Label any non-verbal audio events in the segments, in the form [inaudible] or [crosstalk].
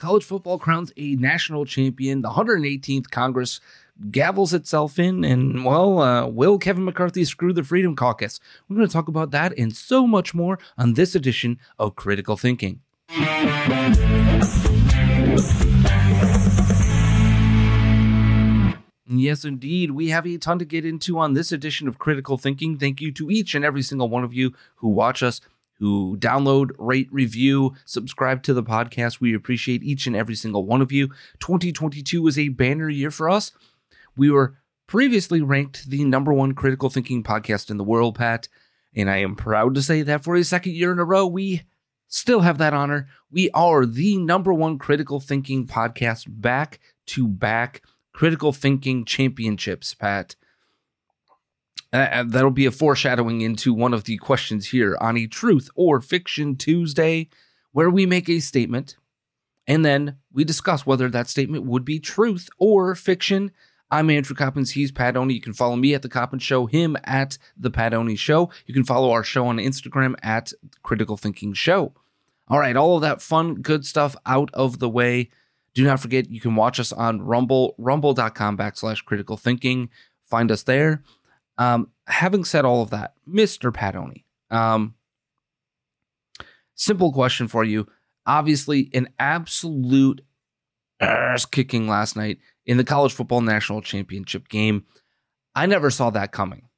College football crowns a national champion. The 118th Congress gavels itself in, and well, uh, will Kevin McCarthy screw the Freedom Caucus? We're going to talk about that and so much more on this edition of Critical Thinking. Yes, indeed. We have a ton to get into on this edition of Critical Thinking. Thank you to each and every single one of you who watch us, who download, rate, review, subscribe to the podcast. We appreciate each and every single one of you. 2022 was a banner year for us. We were previously ranked the number one critical thinking podcast in the world, Pat. And I am proud to say that for a second year in a row, we still have that honor. We are the number one critical thinking podcast back to back critical thinking championships, Pat. Uh, that'll be a foreshadowing into one of the questions here on a truth or fiction Tuesday, where we make a statement and then we discuss whether that statement would be truth or fiction. I'm Andrew Coppins. He's Pat Oney. You can follow me at The Coppins Show, him at The Pat Oney Show. You can follow our show on Instagram at Critical Thinking Show. All right, all of that fun, good stuff out of the way. Do not forget, you can watch us on Rumble, rumble.com backslash critical thinking. Find us there. Um, having said all of that, Mr. Pat Oney, um, simple question for you. Obviously, an absolute ass kicking last night in the college football national championship game. I never saw that coming.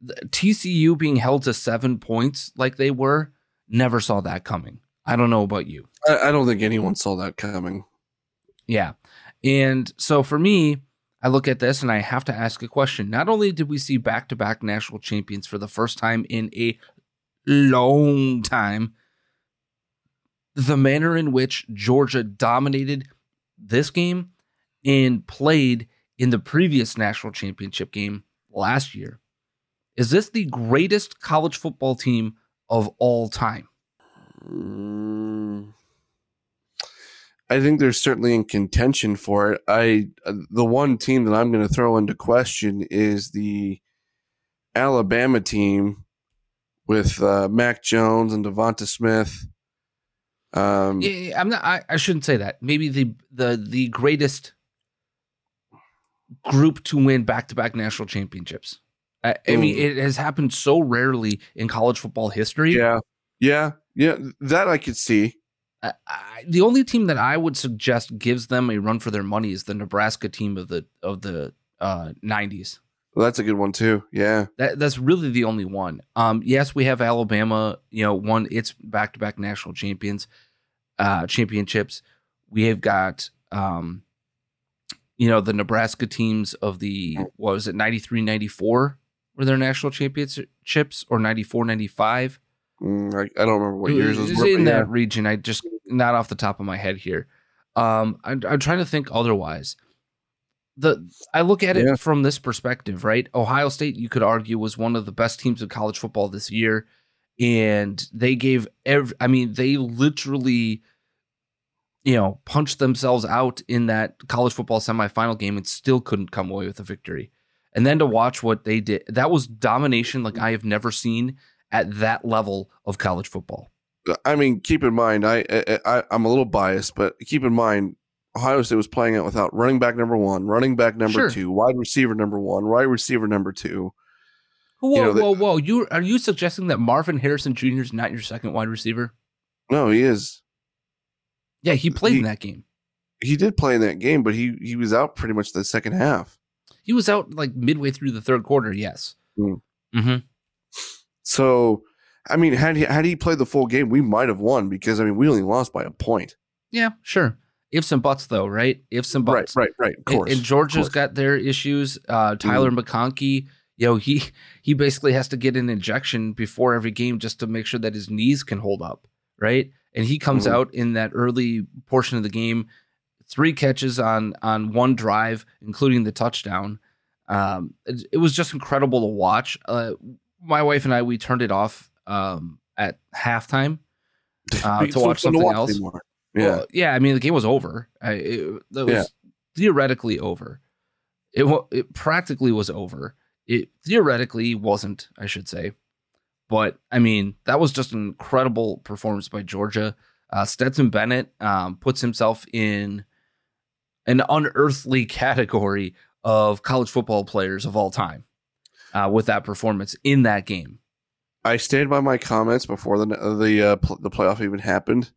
The TCU being held to seven points like they were, never saw that coming. I don't know about you. I, I don't think anyone saw that coming. Yeah. And so for me, I look at this and I have to ask a question. Not only did we see back to back national champions for the first time in a long time, the manner in which Georgia dominated this game and played in the previous national championship game last year. Is this the greatest college football team of all time? Mm, I think they're certainly in contention for it. I uh, the one team that I'm going to throw into question is the Alabama team with uh, Mac Jones and Devonta Smith. Um, yeah, I'm not. I, I shouldn't say that. Maybe the the the greatest group to win back to back national championships. I, I mean, it has happened so rarely in college football history. yeah, yeah, yeah. That I could see. I, I, the only team that I would suggest gives them a run for their money is the Nebraska team of the of the uh, 90s. Well, that's a good one too. Yeah, That that's really the only one. Um, yes, we have Alabama. You know, won its back to back national champions, uh, championships. We have got, um, you know, the Nebraska teams of the what was it 93, 94 were their national championships or 94, 95. Mm, I, I don't remember what years It was in but yeah. that region. I just not off the top of my head here. Um, I'm, I'm trying to think otherwise. The I look at it Yeah. from this perspective, right? Ohio State, you could argue, was one of the best teams of college football this year, and they gave every. I mean, they literally, you know, punched themselves out in that college football semifinal game and still couldn't come away with a victory. And then to watch what they did, that was domination like I have never seen at that level of college football. I mean, keep in mind, I, I I'm a little biased, but keep in mind, Ohio State was playing it without running back number one, running back number Sure. two, wide receiver number one, wide receiver number two. Whoa, You know, whoa, whoa! You are you suggesting that Marvin Harrison Jr. is not your second wide receiver? No, he is. Yeah, he played He- in that game. He did play in that game, but he he was out pretty much the second half. He was out like midway through the third quarter. Yes. Mm. Mm-hmm. So, I mean, had he had he played the full game, we might have won because I mean, we only lost by a point. Yeah, sure. Ifs and buts, though, right? Ifs and buts. Right, right, right. Of And- course. And, Georgia's course. got their issues. Uh, Tyler McConkey, you know, he he basically has to get an injection before every game just to make sure that his knees can hold up, right? And he comes Mhm. out in that early portion of the game, three catches on on one drive, including the touchdown. Um, it, it was just incredible to watch. Uh, my wife and I we turned it off um, at halftime [laughs] uh, to watch something else. anymore. Yeah. Well, yeah. I mean, the game was over. I, it, that was Yeah. theoretically over. It, it practically was over. It theoretically wasn't, I should say. But I mean, that was just an incredible performance by Georgia. Uh, Stetson Bennett um, puts himself in an unearthly [laughs] category of college football players of all time uh, with that performance in that game. I stand by my comments before the the uh, pl- the playoff even happened.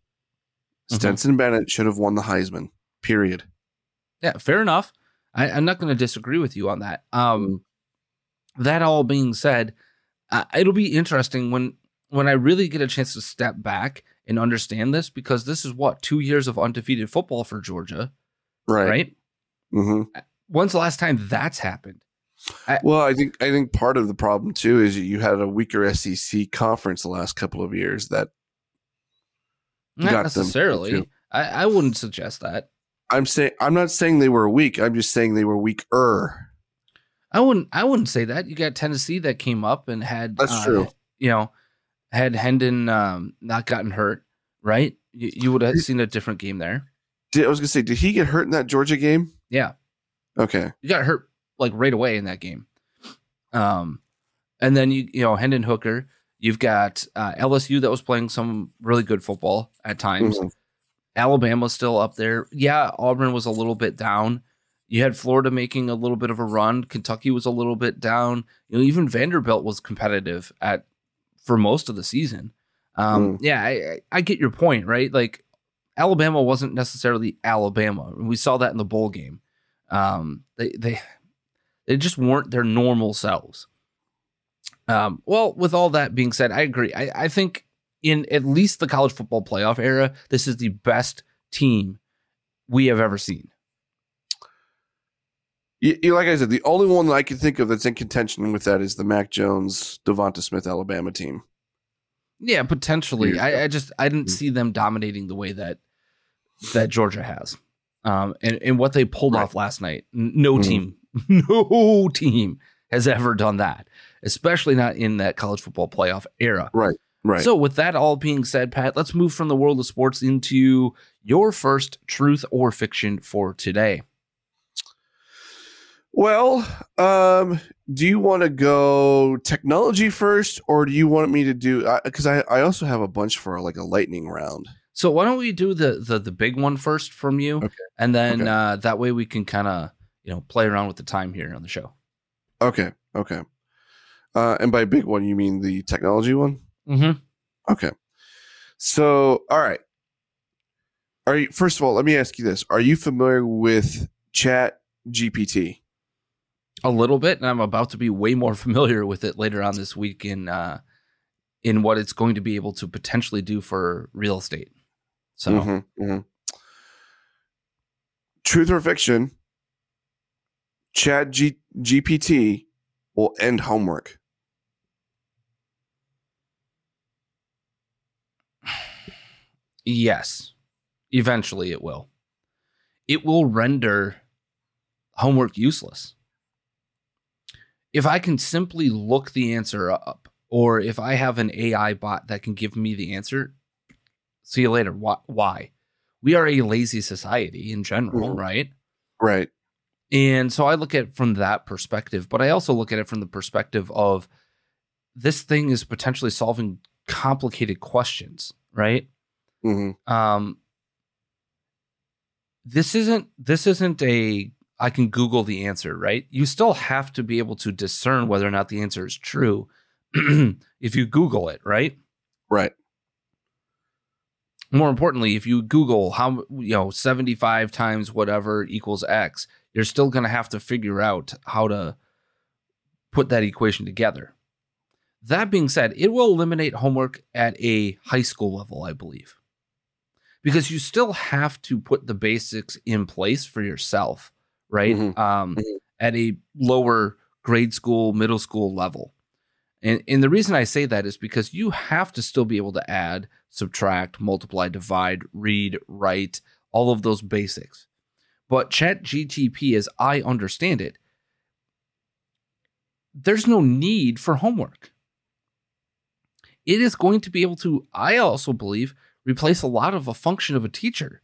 Stetson Bennett should have won the Heisman. Period. Yeah, fair enough. I, I'm not going to disagree with you on that. Um, that all being said, uh, it'll be interesting when when I really get a chance to step back and understand this because this is what two years of undefeated football for Georgia, Right. right? Mm-hmm. When's the last time that's happened? Well, I think I think part of the problem too is you had a weaker SEC conference the last couple of years. That Not necessarily. I, I wouldn't suggest that. I'm saying I'm not saying they were weak. I'm just saying they were weaker. I wouldn't. I wouldn't say that. You got Tennessee that came up and had. That's uh, true. You know, had Hendon um, not gotten hurt, right? You, you would have seen a different game there. Did, I was gonna say, did he get hurt in that Georgia game? Yeah, Okay. you got hurt like right away in that game. Um, and then you you know Hendon Hooker. You've got uh, LSU that was playing some really good football at times. Mhm. Alabama's still up there. Yeah, Auburn was a little bit down. You had Florida making a little bit of a run. Kentucky was a little bit down. You know, even Vanderbilt was competitive at for most of the season. Um, Yeah, I, I- I get your point, right? Like Alabama wasn't necessarily Alabama. We saw that in the bowl game. Um, they they they just weren't their normal selves. Um, well, with all that being said, I agree. I, I think in at least the college football playoff era, this is the best team we have ever seen. You, you- like I said, the only one that I can think of that's in contention with that is the Mac Jones, Devonta Smith, Alabama team. Yeah, potentially. I, I just I didn't Mhm. see them dominating the way that that Georgia has. Um, and, and what they pulled Right. off last night. N- No Mhm. team, [laughs] no team has ever done that, especially not in that college football playoff era. Right. Right. So, with that all being said, Pat, let's move from the world of sports into your first truth or fiction for today. Well, um, do you want to go technology first, or do you want me to do? Because I, I also have a bunch for like a lightning round. So, why don't we do the the, the big one first from you, Okay. and then Okay. uh, that way we can kind of you know play around with the time here on the show. Okay, okay. Uh, and by big one, you mean the technology one? Mm-hmm. Okay. So, all right. Are you? First of all, let me ask you this: Are you familiar with Chat GPT? a little bit, and I'm about to be way more [laughs] familiar with it later on this week in uh, in what it's going to be able to potentially do for real estate. So Mhm, mhm. Truth or fiction? Chat G- GPT will end homework. yes, eventually it will. It will render homework useless. If I can simply look the answer up or if I have an AI bot that can give me the answer, see you later. Why? We are a lazy society in general, mm-hmm. right? Right. And so I look at it from that perspective, but I also look at it from the perspective of this thing is potentially solving complicated questions, right? Mm-hmm. Um, this isn't this isn't a I can Google the answer, right? You still have to be able to discern whether or not the answer is true [clears throat] if you Google it, right? Right. More importantly, if you Google how you know 75 times whatever equals X, you're still going to have to figure out how to put that equation together. That being said, it will eliminate homework at a high school level, I believe. Because you still have to put the basics in place for yourself, right? Mm-hmm. Um, mm-hmm. At a lower grade school, middle school level. And, and the reason I say that is because you have to still be able to add, subtract, multiply, divide, read, write, all of those basics. But Chat GTP, as I understand it, there's no need for homework. It is going to be able to, I also believe, replace a lot of a function of a teacher.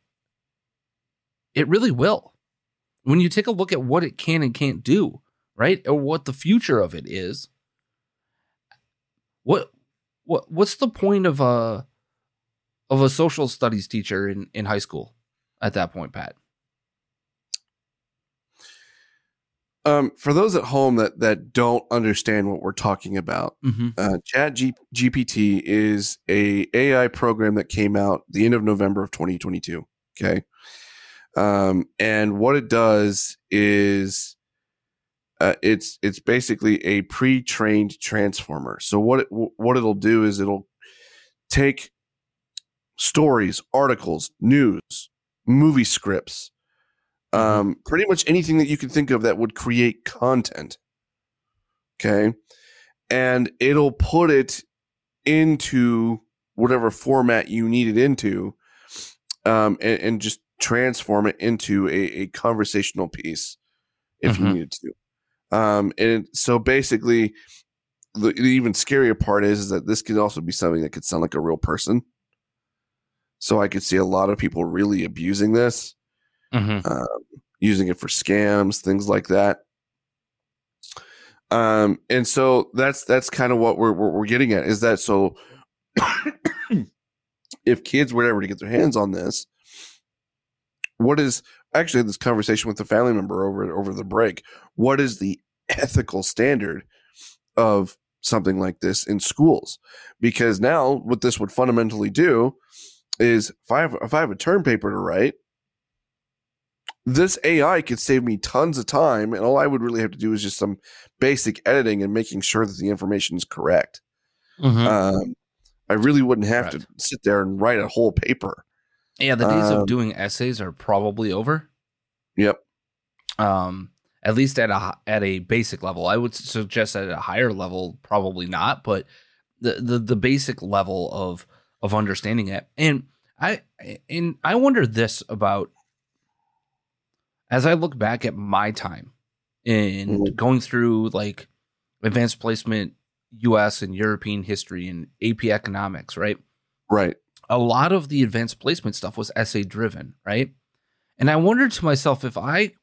It really will. When you take a look at what it can and can't do, right? Or what the future of it is. What what what's the point of a of a social studies teacher in, in high school at that point, Pat? Um, for those at home that that don't understand what we're talking about, mm-hmm. uh, Chat G- GPT is a AI program that came out the end of November of 2022. Okay, um, and what it does is uh, it's it's basically a pre-trained transformer. So what it, what it'll do is it'll take stories, articles, news, movie scripts, Mm-hmm. um, pretty much anything that you can think of that would create content. Okay. And it'll put it into whatever format you need it into um, and, and, just transform it into a, a conversational piece if mm-hmm. you needed to. Um, and so basically, the, the, even scarier part is, is that this could also be something that could sound like a real person. So I could see a lot of people really abusing this mm-hmm. um, using it for scams, things like that. Um, and so that's that's kind of what we're, we're, we're getting at is that so [coughs] if kids were ever to get their hands on this, what is actually this conversation with a family member over over the break? What is the ethical standard of something like this in schools? Because now what this would fundamentally do is if I have if I have a term paper to write this AI could save me tons of time, and all I would really have to do is just some basic editing and making sure that the information is correct. Mm-hmm. Um, I really wouldn't have right. to sit there and write a whole paper. Yeah, the days um, of doing essays are probably over. Yep. Um, at least at a at a basic level, I would suggest at a higher level, probably not, but the the, the basic level of of understanding it. And I and I wonder this about as I look back at my time and mm-hmm. going through like advanced placement US and European history and AP economics, right? Right. A lot of the advanced placement stuff was essay driven, right? And I wondered to myself if I,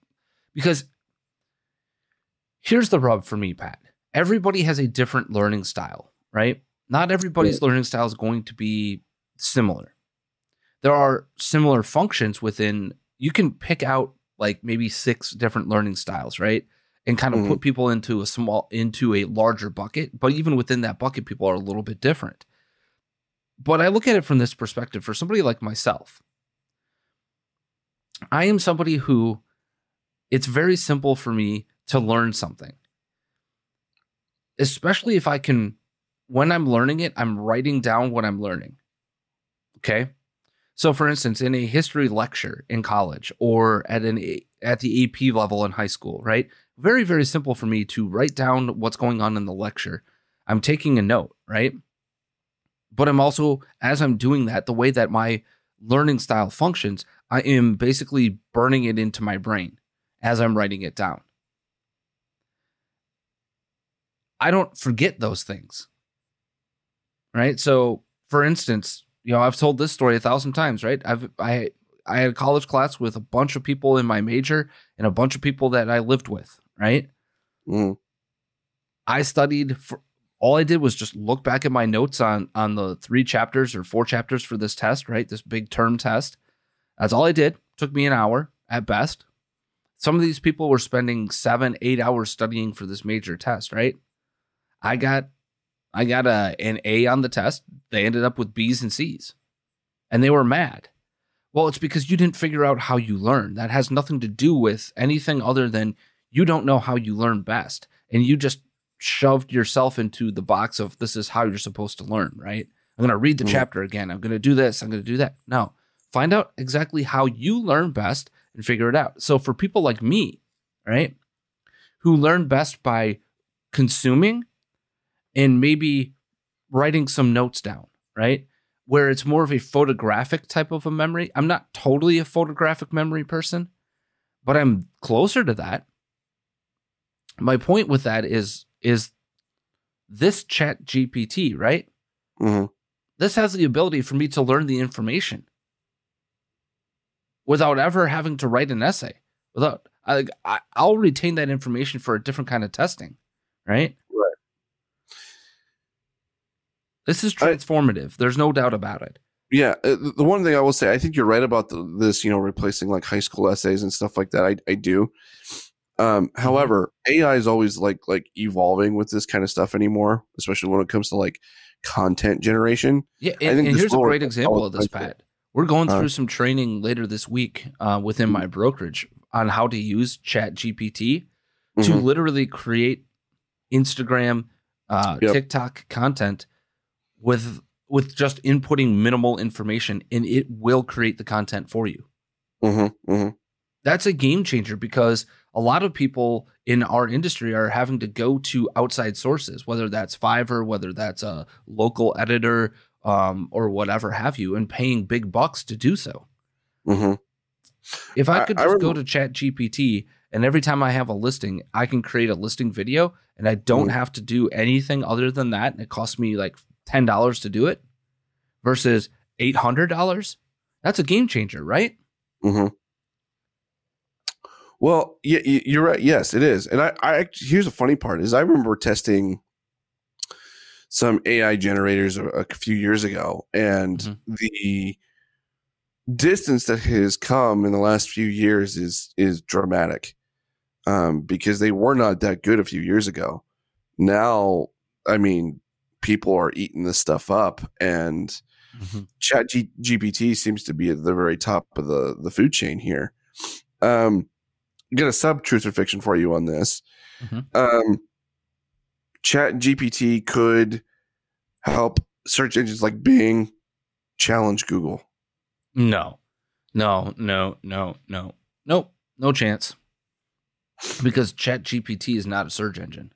because here's the rub for me, Pat. Everybody has a different learning style, right? Not everybody's yeah. learning style is going to be similar. There are similar functions within, you can pick out like maybe six different learning styles, right? And kind of mm-hmm. put people into a small into a larger bucket, but even within that bucket people are a little bit different. But I look at it from this perspective for somebody like myself. I am somebody who it's very simple for me to learn something. Especially if I can when I'm learning it, I'm writing down what I'm learning. Okay? So, for instance, in a history lecture in college or at an at the AP level in high school, right? Very, very simple for me to write down what's going on in the lecture. I'm taking a note, right? But I'm also, as I'm doing that, the way that my learning style functions, I am basically burning it into my brain as I'm writing it down. I don't forget those things. right? So, for instance, you know, I've told this story a thousand times, right? I've I I had a college class with a bunch of people in my major and a bunch of people that I lived with, right? Mm. I studied for all I did was just look back at my notes on on the three chapters or four chapters for this test, right? This big term test. That's all I did. Took me an hour at best. Some of these people were spending seven, eight hours studying for this major test, right? I got I got a an A on the test. They ended up with B's and C's. And they were mad. Well, it's because you didn't figure out how you learn. That has nothing to do with anything other than you don't know how you learn best. And you just shoved yourself into the box of this is how you're supposed to learn, right? I'm going to read the Mhm. chapter again. I'm going to do this. I'm going to do that. No, find out exactly how you learn best and figure it out. So for people like me, right, who learn best by consuming and maybe writing some notes down, right? Where it's more of a photographic type of a memory. I'm not totally a photographic memory person, but I'm closer to that. My point with that is is this chat GPT, right? hmm This has the ability for me to learn the information without ever having to write an essay. Without I, I I'll retain that information for a different kind of testing, right? Right. This is I- transformative. There's no doubt about it. Yeah, uh, the the one thing I will say, I think you're right about the, this. You know, replacing like high school essays and stuff like that. I I do. Um, however, AI is always like like evolving with this kind of stuff anymore, especially when it comes to like content generation. Yeah, I and, think and here's a great example of this, Pat. We're going Uh, through some training later this week uh, within my brokerage on how to use Chat GPT to Mhm. literally create Instagram, uh, Yep. TikTok content with with just inputting minimal information, and it will create the content for you. Mhm, mhm. That's a game changer because a lot of people in our industry are having to go to outside sources, whether that's Fiverr, whether that's a local editor, um, or whatever have you, and paying big bucks to do so. Mhm. If I I- could I just go remember- to Chat GPT and every time I have a listing, I can create a listing video and I don't Mhm. have to do anything other than that. And it costs me like $10 to do it versus $800. That's a game changer, right? hmm Well, yeah, you're right. Yes, it is. And I, I here's the funny part is I remember testing some AI generators a, a few years ago, and Mhm. the distance that has come in the last few years is is dramatic. Um, because they were not that good a few years ago. Now, I mean, people are eating this stuff up, and Chat G- GPT seems to be at the very top of the the food chain here. Um, get a sub truth or fiction for you on this. Mhm. Um, Chat GPT could help search engines like Bing challenge Google. No, no, no, no, no, nope, no chance. Because Chat GPT is not a search engine.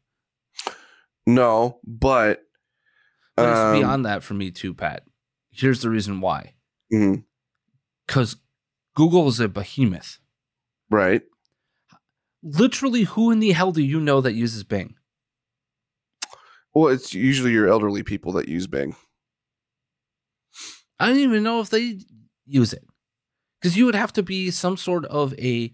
No, but But it's um, beyond that for me too, Pat. Here's the reason why. Because Google is a behemoth. right. Literally, who in the hell do you know that uses Bing? Well, it's usually your elderly people that use Bing. I don't even know if they use it. Because you would have to be some sort of a,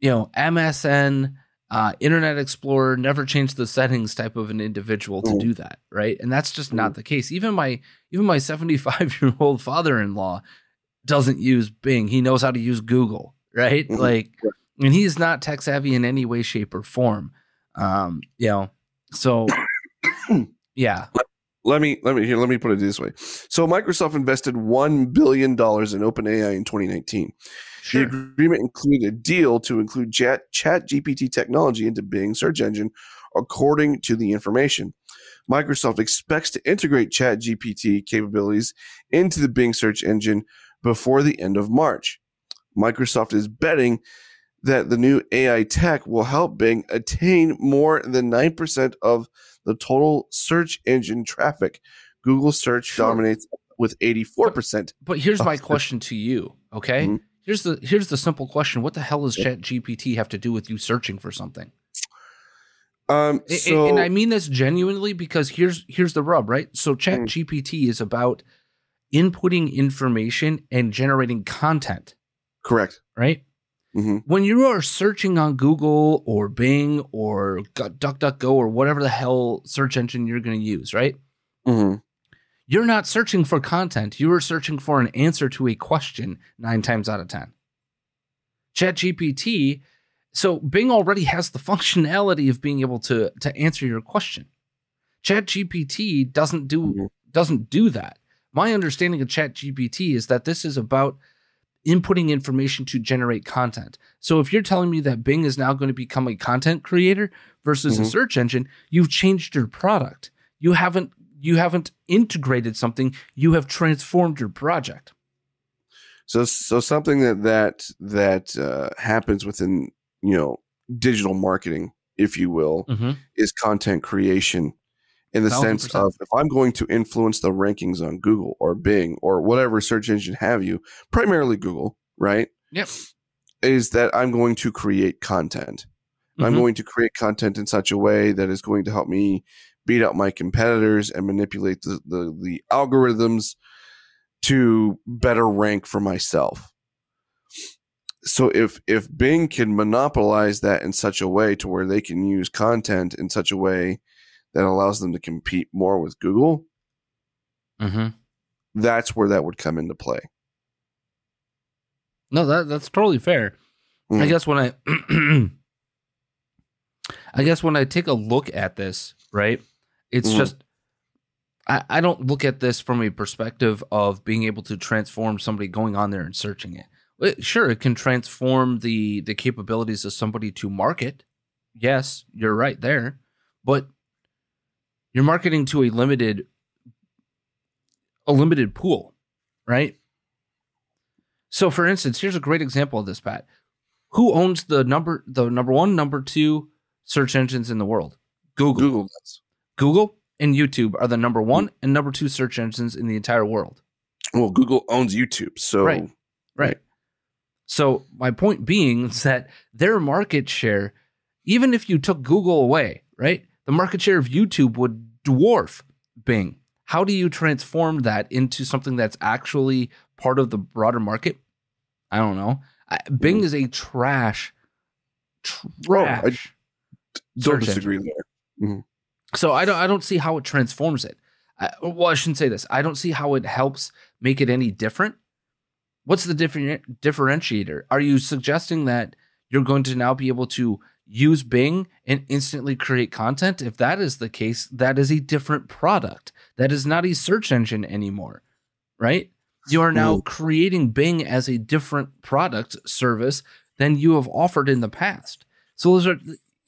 you know, MSN, uh, Internet Explorer, never change the settings type of an individual to Mm. do that, right? And that's just not the case. Even my even my 75 year old father in law doesn't use Bing. He knows how to use Google, right? Mhm. Like, and he's not tech savvy in any way, shape, or form. Um, you know, so [coughs] yeah, let me let me here let me put it this way. So microsoft invested $1 billion in openai in 2019 sure. the agreement included a deal to include chat, chat gpt technology into bing search engine according to the information. Microsoft expects to integrate chat gpt capabilities into the bing search engine before the end of march. Microsoft is betting that the new ai tech will help bing attain more than 9% of the total search engine traffic. Google search Sure. dominates with 84%. But here's my question to you, okay? Mhm. Here's the here's the simple question. What the hell does Chat GPT have to do with you searching for something? Um, so and I mean this genuinely because here's here's the rub, right? So Chat Mm. GPT is about inputting information and generating content, correct. right? Hmm When you are searching on Google or Bing or DuckDuckGo or whatever the hell search engine you're going to use, right? hmm You're not searching for content. You are searching for an answer to a question nine times out of 10. ChatGPT, so Bing already has the functionality of being able to, to answer your question. ChatGPT doesn't do Mhm. doesn't do that. My understanding of ChatGPT is that this is about inputting information to generate content. So if you're telling me that Bing is now going to become a content creator versus a Mhm. search engine, you've changed your product. You haven't you haven't integrated something, you have transformed your project. So so something that that that uh, happens within you know digital marketing, if you will, Mm-hmm. is content creation. In the Thousand sense of if I'm going to influence the rankings on Google or Bing or whatever search engine have you, primarily Google, right? Yep. Is that I'm going to create content. I'm Mhm. going to create content in such a way that is going to help me beat out my competitors and manipulate the, the, the algorithms to better rank for myself. So if if Bing can monopolize that in such a way to where they can use content in such a way that allows them to compete more with Google, Mhm. that's where that would come into play. No, that that's totally fair. I Mhm. guess when I [clears throat] I guess when I take a look at this, right? It's Mhm. just I, I don't look at this from a perspective of being able to transform somebody going on there and searching it. Well, Sure, it can transform the the capabilities of somebody to market. Yes, you're right there. But you're marketing to a limited a limited pool, right? So for instance, here's a great example of this, Pat. Who owns the number the number one, number two search engines in the world? Google. Google does. Google and YouTube are the number one mm. and number two search engines in the entire world. Well, Google owns YouTube, so Right. Right. So my point being is that their market share, even if you took Google away, right, the market share of YouTube would dwarf Bing. How do you transform that into something that's actually part of the broader market? I don't know. I, Bing hmm. is a trash, trash. don't disagree engine. there. Mm-hmm. So I don't I don't see how it transforms it. I, well, I shouldn't say this. I don't see how it helps make it any different. What's the different differentiator? Are you suggesting that you're going to now be able to use Bing and instantly create content? If that is the case, that is a different product. That is not a search engine anymore, right? You are now creating Bing as a different product service than you have offered in the past. So those are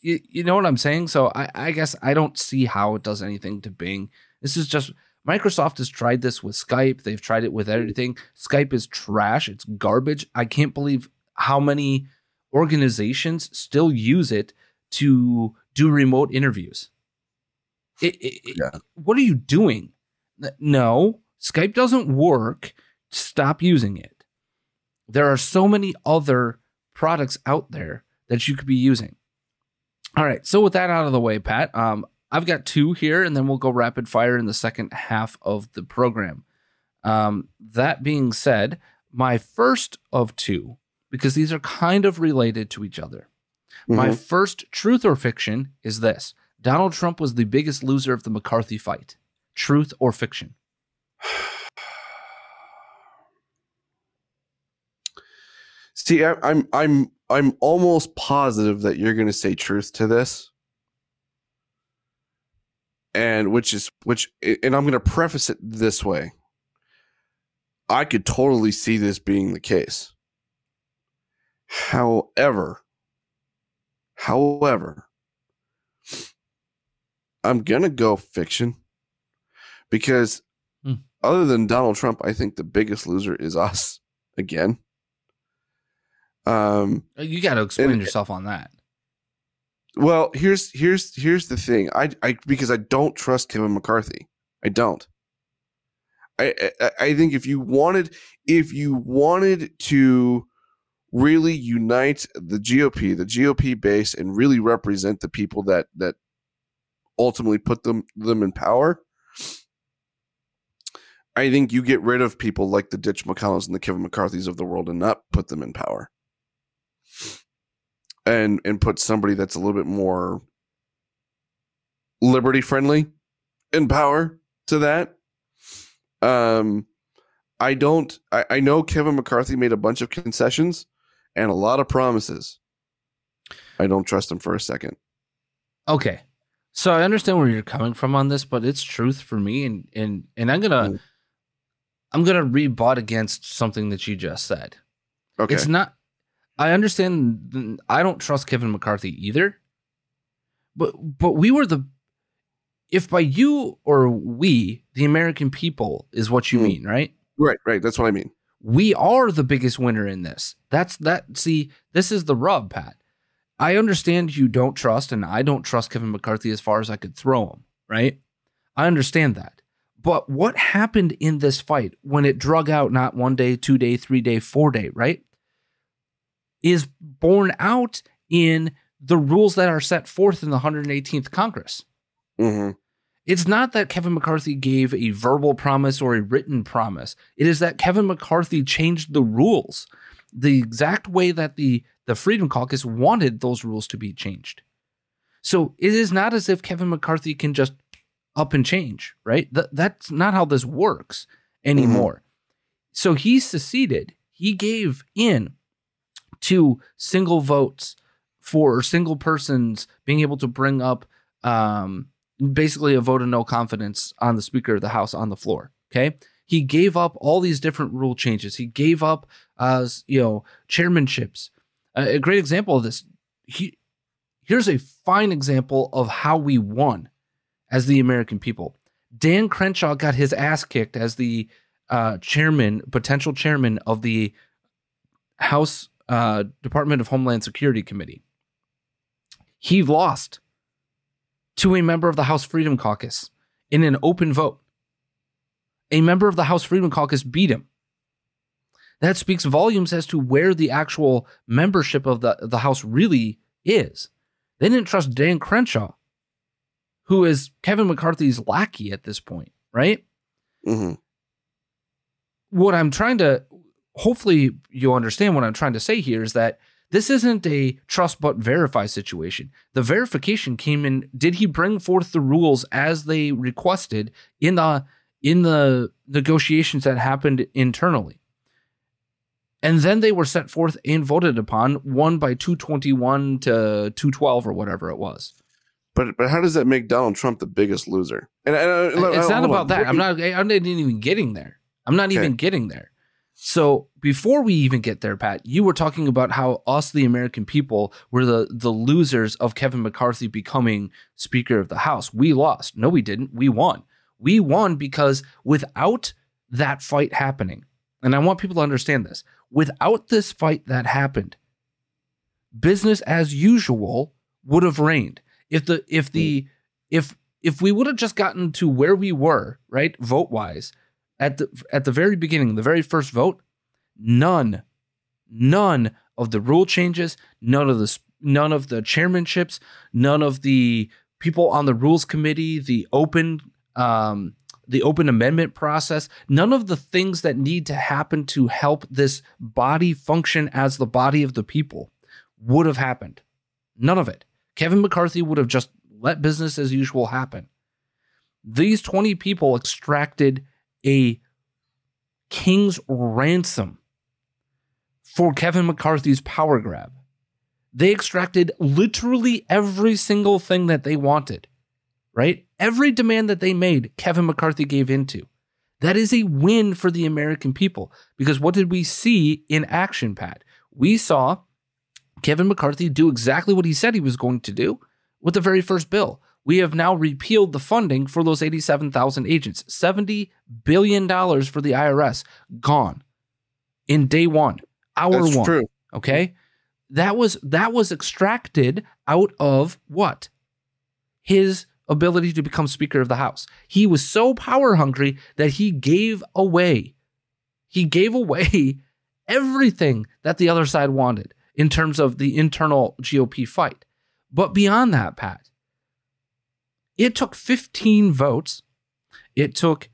you, you know what I'm saying? So I, I guess I don't see how it does anything to Bing. This is just Microsoft has tried this with Skype. They've tried it with everything. Skype is trash. It's garbage. I can't believe how many organizations still use it to do remote interviews. It, it, it- What are you doing? No, Skype doesn't work. Stop using it. There are so many other products out there that you could be using. All right. So with that out of the way, Pat, um, I've got two here, and then we'll go rapid fire in the second half of the program. Um, that being said, my first of two, because these are kind of related to each other. My Mhm. first truth or fiction is this: Donald Trump was the biggest loser of the McCarthy fight. Truth or fiction? [sighs] See, I, I'm I'm I'm almost positive that you're going to say truth to this, and which is which, and I'm going to preface it this way. I could totally see this being the case. However, however, I'm gonna go fiction because Hmm. other than Donald Trump, I think the biggest loser is us [laughs] again. Um, Uh, You got to explain And- yourself on that. well, here's here's here's the thing. I I because I don't trust Kevin McCarthy. I don't. I, I I think if you wanted if you wanted to really unite the GOP, the GOP base, and really represent the people that that ultimately put them them in power. I think you get rid of people like the Mitch McConnells and the Kevin McCarthy's of the world and not put them in power. And and put somebody that's a little bit more liberty friendly in power to that. Um I don't I, I know Kevin McCarthy made a bunch of concessions and a lot of promises. I don't trust him for a second. Okay. So I understand where you're coming from on this, but it's truth for me and and and I'm gonna Mm. I'm gonna rebut against something that you just said. Okay. It's not I understand I don't trust Kevin McCarthy either. But but we were the if by you or we, the American people is what you Hmm. mean, right? right, right. That's what I mean. We are the biggest winner in this. That's that. See, this is the rub, Pat. I understand you don't trust, and I don't trust Kevin McCarthy as far as I could throw him, right? I understand that. But what happened in this fight when it drug out not one day, two day, three day, four day, right? Is borne out in the rules that are set forth in the 118th Congress. hmm It's not that Kevin McCarthy gave a verbal promise or a written promise. It is that Kevin McCarthy changed the rules the exact way that the, the Freedom Caucus wanted those rules to be changed. So it is not as if Kevin McCarthy can just up and change, right? Th- that's not how this works anymore. So he seceded. He gave in to single votes for single persons being able to bring up um, basically a vote of no confidence on the Speaker of the House on the floor. Okay. He gave up all these different rule changes. He gave up, uh, you know, chairmanships. A great example of this. He, here's a fine example of how we won as the American people. Dan Crenshaw got his ass kicked as the uh, chairman, potential chairman of the House uh, Department of Homeland Security Committee. He lost to a member of the House Freedom Caucus in an open vote. A member of the House Freedom Caucus beat him. That speaks volumes as to where the actual membership of the, the House really is. They didn't trust Dan Crenshaw, who is Kevin McCarthy's lackey at this point, right? hmm what I'm trying to hopefully you understand what I'm trying to say here is that this isn't a trust but verify situation. The verification came in did he bring forth the rules as they requested in the in the negotiations that happened internally. And then they were set forth and voted upon, one by 221 to 212 or whatever it was. But but how does that make Donald Trump the biggest loser? And, and, uh, it's not on. about that. I'm not. I'm not even getting there. I'm not even getting there. So before we even get there, Pat, you were talking about how us, the American people, were the the losers of Kevin McCarthy becoming Speaker of the House. We lost. No, we didn't. We won. We won because without that fight happening, and I want people to understand this, without this fight that happened, business as usual would have reigned. If the if the if if we would have just gotten to where we were, right, vote wise, at the at the very beginning, the very first vote, none, none of the rule changes, none of the none of the chairmanships, none of the people on the rules committee, the open um, the open amendment process, none of the things that need to happen to help this body function as the body of the people would have happened. None of it. Kevin McCarthy would have just let business as usual happen. These 20 people extracted a king's ransom for Kevin McCarthy's power grab. They extracted literally every single thing that they wanted, right? Every demand that they made, Kevin McCarthy gave into. That is a win for the American people because what did we see in action, Pat? We saw Kevin McCarthy do exactly what he said he was going to do with the very first bill. We have now repealed the funding for those 87,000 agents. $70 billion for the IRS gone in day one, hour That's one. true. Okay? That was that was extracted out of what? His ability to become speaker of the house. He was so power hungry that he gave away he gave away [laughs] everything that the other side wanted in terms of the internal GOP fight. But beyond that, Pat, It took 15 votes. It took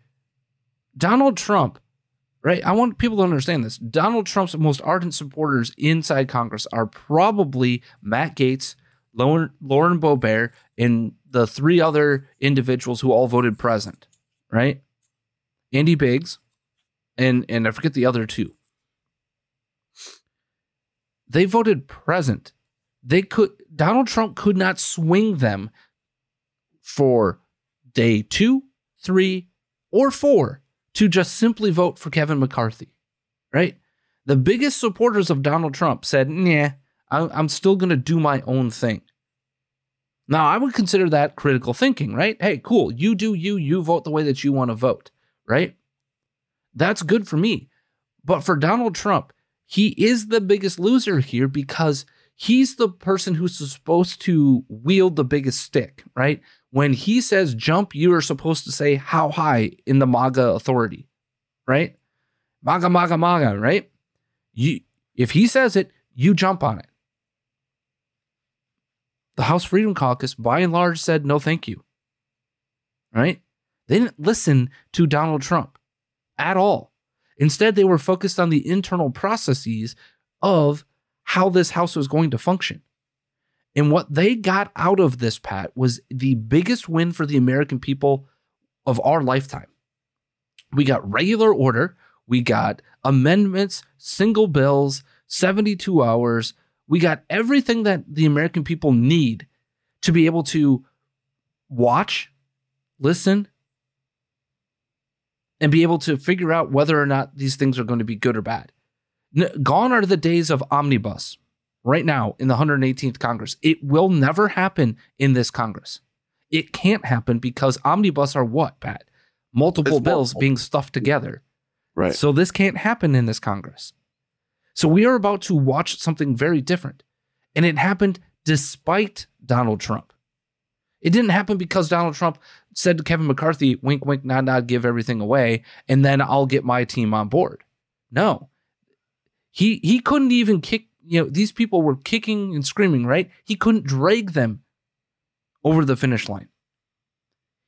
Donald Trump, right? I want people to understand this. Donald Trump's most ardent supporters inside Congress are probably Matt Gaetz, Lauren, Lauren Boebert, and the three other individuals who all voted present, right? Andy Biggs, and and I forget the other two. They voted present. They could Donald Trump could not swing them for day two, three, or four to just simply vote for Kevin McCarthy, right? The biggest supporters of Donald Trump said, "Nah, I'm still going to do my own thing." Now, I would consider that critical thinking, right? Hey, cool. You do you, you vote the way that you want to vote, right? That's good for me. But for Donald Trump, he is the biggest loser here because he's the person who's supposed to wield the biggest stick, right? When he says jump, you are supposed to say how high in the MAGA authority, right? MAGA, MAGA, MAGA, right? You, if he says it, you jump on it. The House Freedom Caucus, by and large, said no thank you. Right? They didn't listen to Donald Trump at all. Instead, they were focused on the internal processes of how this House was going to function. And what they got out of this, Pat, was the biggest win for the American people of our lifetime. We got regular order, we got amendments, single bills, 72 hours, we got everything that the American people need to be able to watch, listen, and be able to figure out whether or not these things are going to be good or bad. Gone are the days of omnibus right now in the 118th Congress. It will never happen in this Congress. It can't happen because omnibus are what, Pat? Multiple it's bills multiple. being stuffed together. Right. So this can't happen in this Congress. So we are about to watch something very different. And it happened despite Donald Trump. It didn't happen because Donald Trump said to Kevin McCarthy, wink, wink, nod, nod, give everything away, and then I'll get my team on board. No. He he couldn't even kick, you know, these people were kicking and screaming, right? He couldn't drag them over the finish line.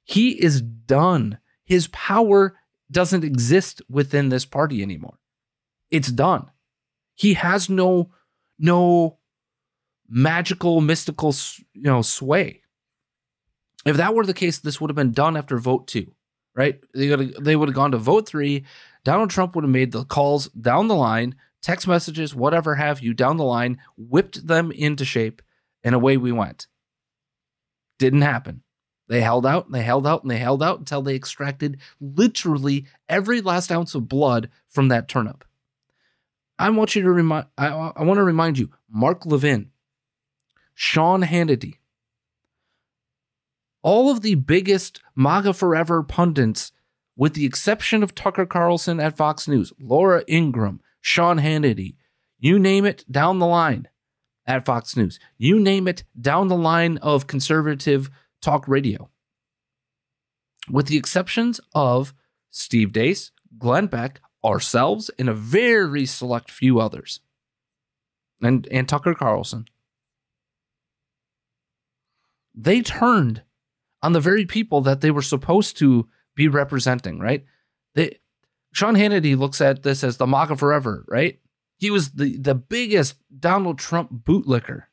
He is done. His power doesn't exist within this party anymore. It's done. He has no no magical mystical you know sway. If that were the case, this would have been done after vote two, right? They would have, they would have gone to vote three. Donald Trump would have made the calls down the line, text messages, whatever have you, down the line, whipped them into shape, and away we went. Didn't happen. They held out and they held out and they held out until they extracted literally every last ounce of blood from that turnip. I want you to remind. I, I want to remind you, Mark Levin, Sean Hannity, all of the biggest MAGA Forever pundits, with the exception of Tucker Carlson at Fox News, Laura Ingraham, Sean Hannity, you name it down the line at Fox News, you name it down the line of conservative talk radio, with the exceptions of Steve Deace, Glenn Beck, ourselves and a very select few others. And and Tucker Carlson. They turned on the very people that they were supposed to be representing, right? They Sean Hannity looks at this as the MAGA forever, right? He was the, the biggest Donald Trump bootlicker.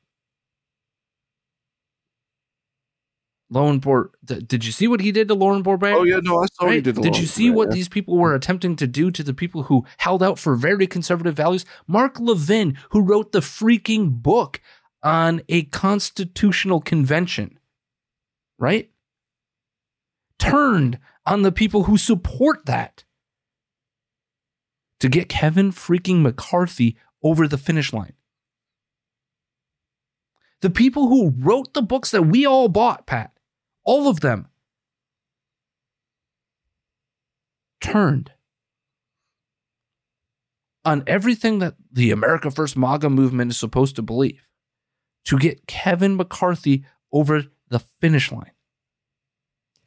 Lauren Bor. Did you see what he did to Lauren Boebert? Oh yeah, no, I saw right? he did. Did you see what yeah. these people were attempting to do to the people who held out for very conservative values? Mark Levin, who wrote the freaking book on a constitutional convention, right? Turned on the people who support that to get Kevin freaking McCarthy over the finish line. The people who wrote the books that we all bought, Pat, all of them turned on everything that the America First MAGA movement is supposed to believe to get Kevin McCarthy over the finish line.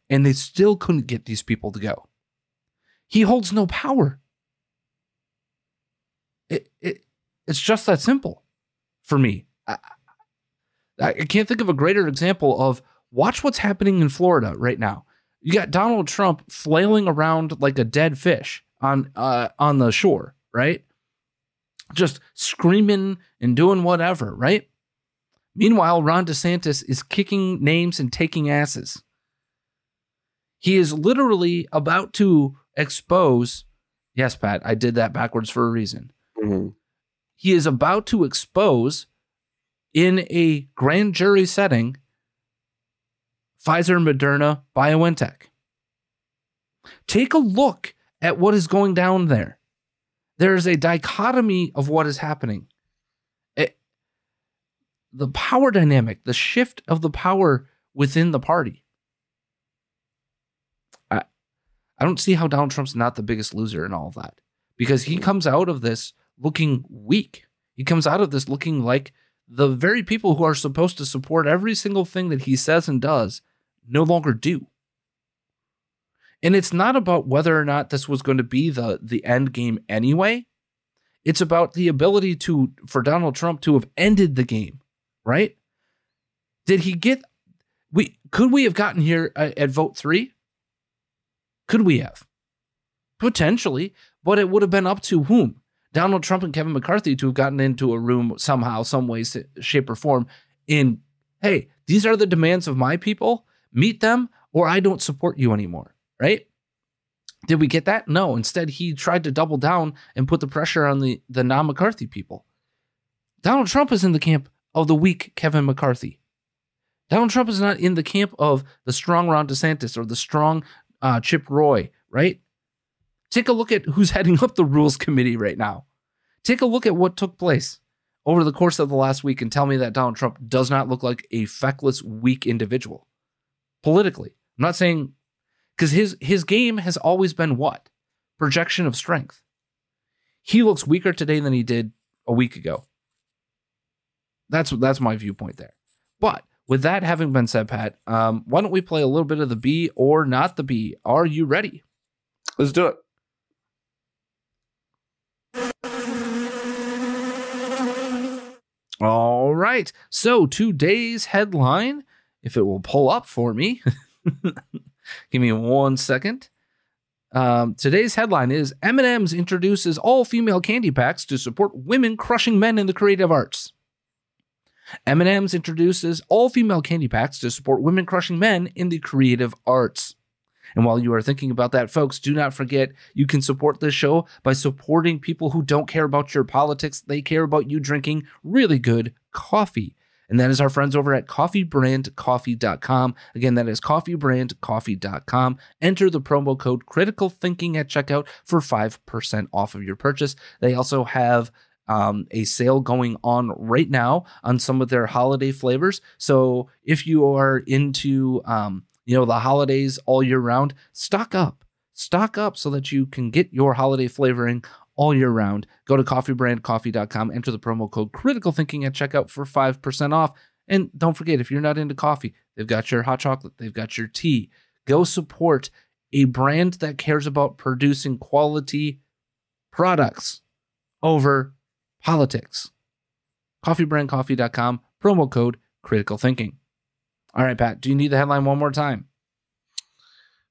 And they still couldn't get these people to go. He holds no power. It, it, it's just that simple for me. I, I can't think of a greater example of Watch what's happening in Florida right now. You got Donald Trump flailing around like a dead fish on uh, on the shore, right? Just screaming and doing whatever, right? Meanwhile, Ron DeSantis is kicking names and taking asses. He is literally about to expose. Yes, Pat, I did that backwards for a reason. Mm-hmm. He is about to expose in a grand jury setting Pfizer, Moderna, BioNTech. Take a look at what is going down there. There is a dichotomy of what is happening. It, the power dynamic, the shift of the power within the party. I, I don't see how Donald Trump's not the biggest loser in all of that because he comes out of this looking weak. He comes out of this looking like the very people who are supposed to support every single thing that he says and does no longer do. And it's not about whether or not this was going to be the the end game anyway. It's about the ability to for Donald Trump to have ended the game, right? Did he get we could we have gotten here at, at vote 3? Could we have? Potentially, but it would have been up to whom? Donald Trump and Kevin McCarthy to have gotten into a room somehow, some way, shape, or form in, hey, these are the demands of my people. Meet them, or I don't support you anymore right? Did we get that? No. Instead, he tried to double down and put the pressure on the, the non McCarthy people. Donald Trump is in the camp of the weak Kevin McCarthy. Donald Trump is not in the camp of the strong Ron DeSantis or the strong uh, Chip Roy, right? Take a look at who's [laughs] heading up the Rules Committee right now. Take a look at what took place over the course of the last week and tell me that Donald Trump does not look like a feckless, weak individual politically. I'm not saying because his his game has always been what projection of strength. He looks weaker today than he did a week ago. That's that's my viewpoint there. But with that having been said, Pat, um, why don't we play a little bit of the B or not the B? Are you ready? Let's do it. All right. So today's headline, if it will pull up for me. [laughs] Give me one second. Um, today's headline is M&M's introduces all-female candy packs to support women crushing men in the creative arts. M&M's introduces all-female candy packs to support women crushing men in the creative arts. And while you are thinking about that, folks, do not forget you can support this show by supporting people who don't care about your politics. They care about you drinking really good coffee and that is our friends over at coffeebrandcoffee.com. Again, that is coffeebrandcoffee.com. Enter the promo code critical thinking at checkout for 5% off of your purchase. They also have um, a sale going on right now on some of their holiday flavors. So if you are into, um, you know, the holidays all year round, stock up. Stock up so that you can get your holiday flavoring all year round. Go to coffeebrandcoffee.com, enter the promo code critical thinking at checkout for 5% off. And don't forget, if you're not into coffee, they've got your hot chocolate, they've got your tea. Go support a brand that cares about producing quality products over politics. Coffeebrandcoffee.com, promo code critical thinking. All right, Pat, do you need the headline one more time?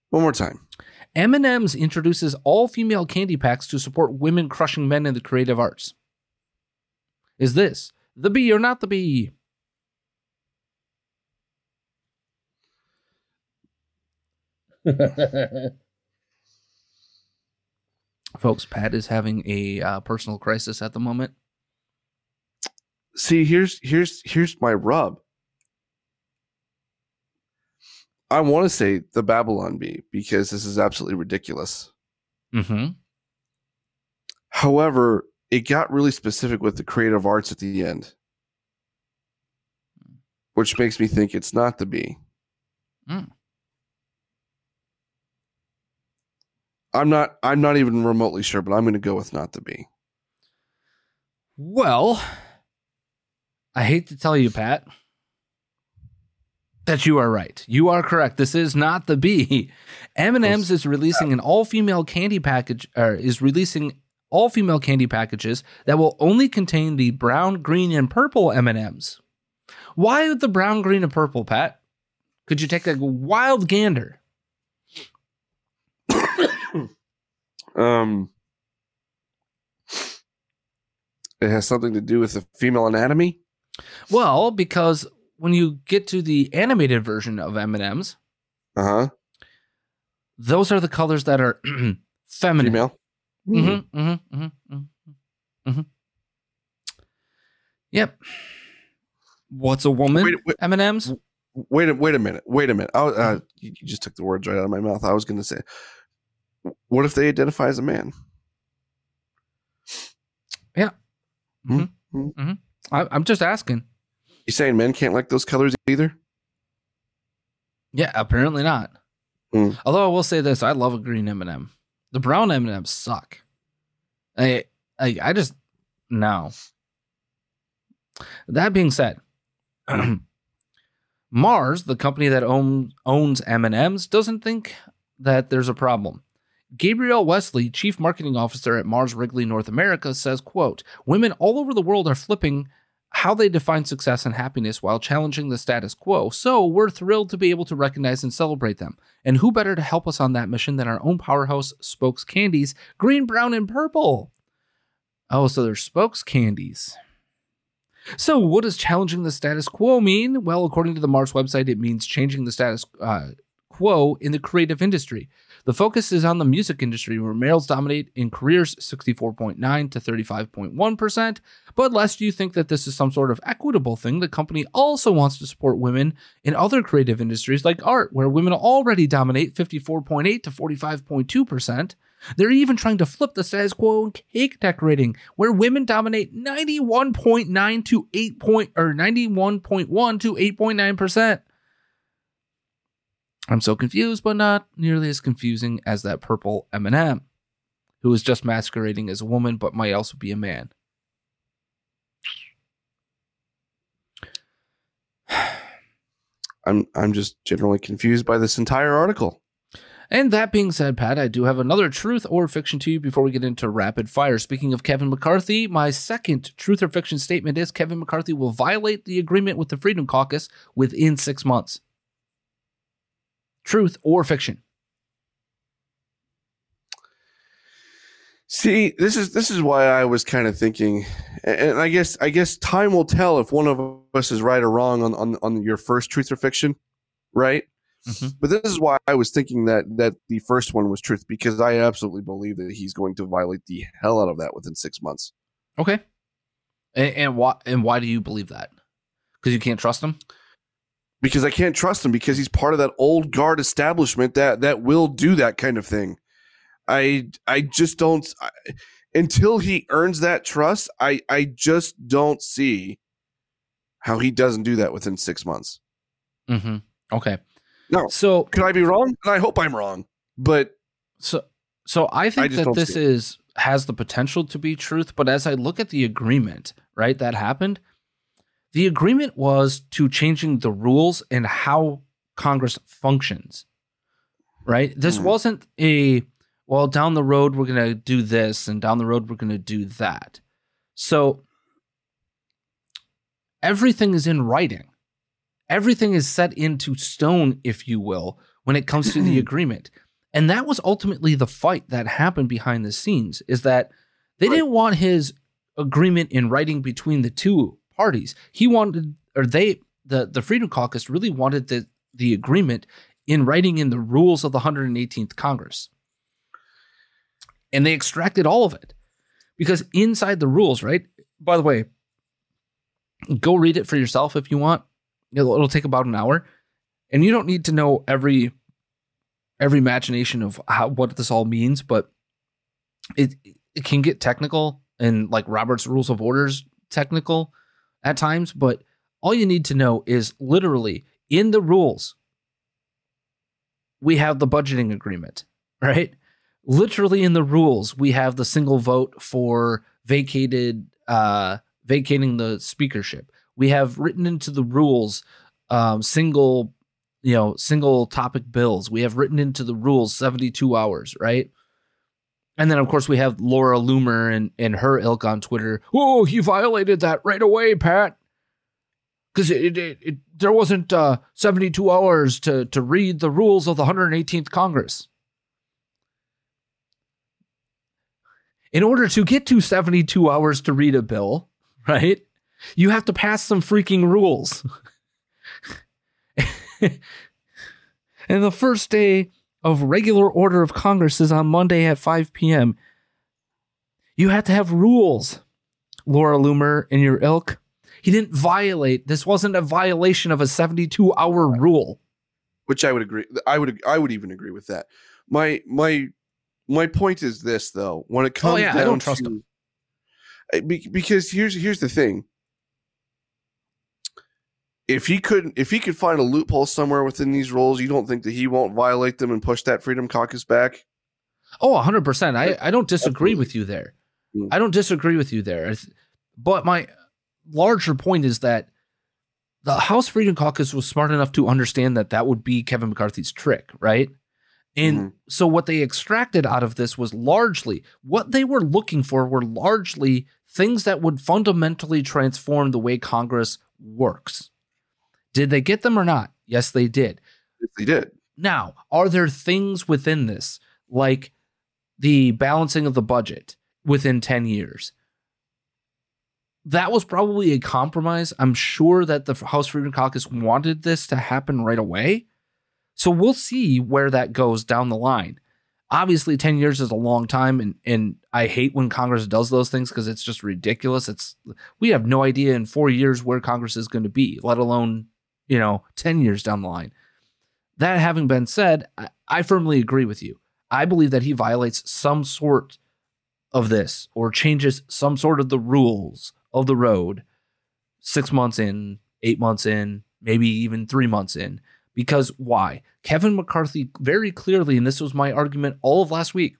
One more time. M&M's introduces all-female candy packs to support women crushing men in the creative arts. Is this the B or not the B? [laughs] Folks, Pat is having a uh, personal crisis at the moment. See, here's here's here's my rub. I want to say the Babylon Bee because this is absolutely ridiculous. Mm-hmm. However, it got really specific with the creative arts at the end, which makes me think it's not the B. Mm. I'm not. I'm not even remotely sure, but I'm going to go with not the B. Well, I hate to tell you, Pat that you are right. You are correct. This is not the B. [laughs] M&M's is releasing an all-female candy package or is releasing all-female candy packages that will only contain the brown, green and purple M&Ms. Why the brown, green and purple, Pat? Could you take a wild gander? [coughs] Um, it has something to do with the female anatomy. Well, because when you get to the animated version of M&Ms, Uh huh. those are the colors that are [clears throat] feminine. Female. Mm-hmm, mm-hmm, mm-hmm, mm-hmm, mm-hmm. Yep. What's a woman? Wait, wait. M&Ms? Wait a wait a minute. Wait a minute. I, uh, you you just took the words right out of my mouth. I was going to say, what if they identify as a man? I, I'm just asking. You saying men can't like those colors either? Yeah, apparently not. Hmm. Although I will say this, I love a green M&M. The brown M&Ms suck. I, I, I just no. That being said, [clears throat] Mars, the company that own, owns M&Ms, doesn't think that there's a problem. Gabriel Wesley, chief marketing officer at Mars Wrigley North America, says, quote, women all over the world are flipping how they define success and happiness while challenging the status quo. So we're thrilled to be able to recognize and celebrate them. And who better to help us on that mission than our own powerhouse spokes candies, green, brown, and purple? Oh, so they're spokes candies. So, what does challenging the status quo mean? Well, according to the Mars website, it means changing the status uh, quo in the creative industry. The focus is on the music industry, where males dominate in careers 64.9 to 35.1%. But lest you think that this is some sort of equitable thing, the company also wants to support women in other creative industries like art, where women already dominate 54.8 to 45.2%. They're even trying to flip the status quo in cake decorating, where women dominate 91.9 to 8 point or 91.1 to 8.9%. I'm so confused, but not nearly as confusing as that purple M&M, who is just masquerading as a woman but might also be a man. I'm I'm just generally confused by this entire article. And that being said, Pat, I do have another truth or fiction to you before we get into rapid fire. Speaking of Kevin McCarthy, my second truth or fiction statement is Kevin McCarthy will violate the agreement with the Freedom Caucus within six months. Truth or fiction? See, this is this is why I was kind of thinking, and I guess I guess time will tell if one of us is right or wrong on on, on your first truth or fiction, right? Mhm. But this is why I was thinking that that the first one was truth because I absolutely believe that he's going to violate the hell out of that within six months. Okay. And, and why? And why do you believe that? Because you can't trust him. Because I can't trust him because he's part of that old guard establishment that that will do that kind of thing. I I just don't I, until he earns that trust. I I just don't see how he doesn't do that within six months. Mm-hmm. Okay. No. So Could I be wrong? And I hope I'm wrong. But So so I think just that this is has the potential to be truth, but as I look at the agreement, right, that happened, the agreement was to changing the rules and how Congress functions. Right? This Hmm. wasn't a well, down the road we're going to do this and down the road we're going to do that. So everything is in writing. Everything is set into stone, if you will, when it comes to the [clears throat] agreement. And that was ultimately the fight that happened behind the scenes is that they didn't want his agreement in writing between the two parties. He wanted or they the the Freedom Caucus really wanted the the agreement in writing in the rules of the 118th Congress. And they extracted all of it. Because inside the rules, right? By the way, go read it for yourself if you want. It'll, it'll take about an hour. And you don't need to know every every imagination of how what this all means, but it it can get technical and like Robert's rules of orders technical at times, but all you need to know is literally in the rules we have the budgeting agreement, [laughs] right? Literally in the rules we have the single vote for vacated uh vacating the speakership. We have written into the rules um single you know, single topic bills. We have written into the rules 72 hours, right? And then of course we have Laura Loomer and, and her ilk on Twitter. Oh, he violated that right away, Pat. because it, it, it, there wasn't uh, 72 hours to, to read the rules of the 118th Congress. In order to get to 72 hours to read a bill, right, you have to pass some freaking rules. [laughs] and the first day of regular order of Congress is on Monday at 5 p.m. You have to have rules, Laura Loomer and your ilk. He didn't violate. This wasn't a violation of a 72 hour rule. Which I would agree. I would. I would even agree with that. My my my point is this though. When it oh, comes oh, yeah, down I don't trust to, him. because here's here's the thing. If he couldn't, if he could find a loophole somewhere within these rules, you don't think that he won't violate them and push that Freedom Caucus back? Oh, 100%. I, I don't disagree with you there. Mm. I don't disagree with you there. But my larger point is that the House Freedom Caucus was smart enough to understand that that would be Kevin McCarthy's trick, right? And Mhm. so what they extracted out of this was largely what they were looking for were largely things that would fundamentally transform the way Congress works. Did they get them or not? Yes, they did. If they did, Now, are there things within this, like the balancing of the budget within 10 years? That was probably a compromise. I'm sure that the House Freedom Caucus wanted this to happen right away. So we'll see where that goes down the line. Obviously, 10 years is a long time, and, and I hate when Congress does those things because it's just ridiculous. It's we have no idea in four years where Congress is going to be, let alone, you know, 10 years down the line. That having been said, I, I firmly agree with you. I believe that he violates some sort of this or changes some sort of the rules of the road six months in, eight months in, maybe even three months in. Because why? Kevin McCarthy very clearly, and this was my argument all of last week,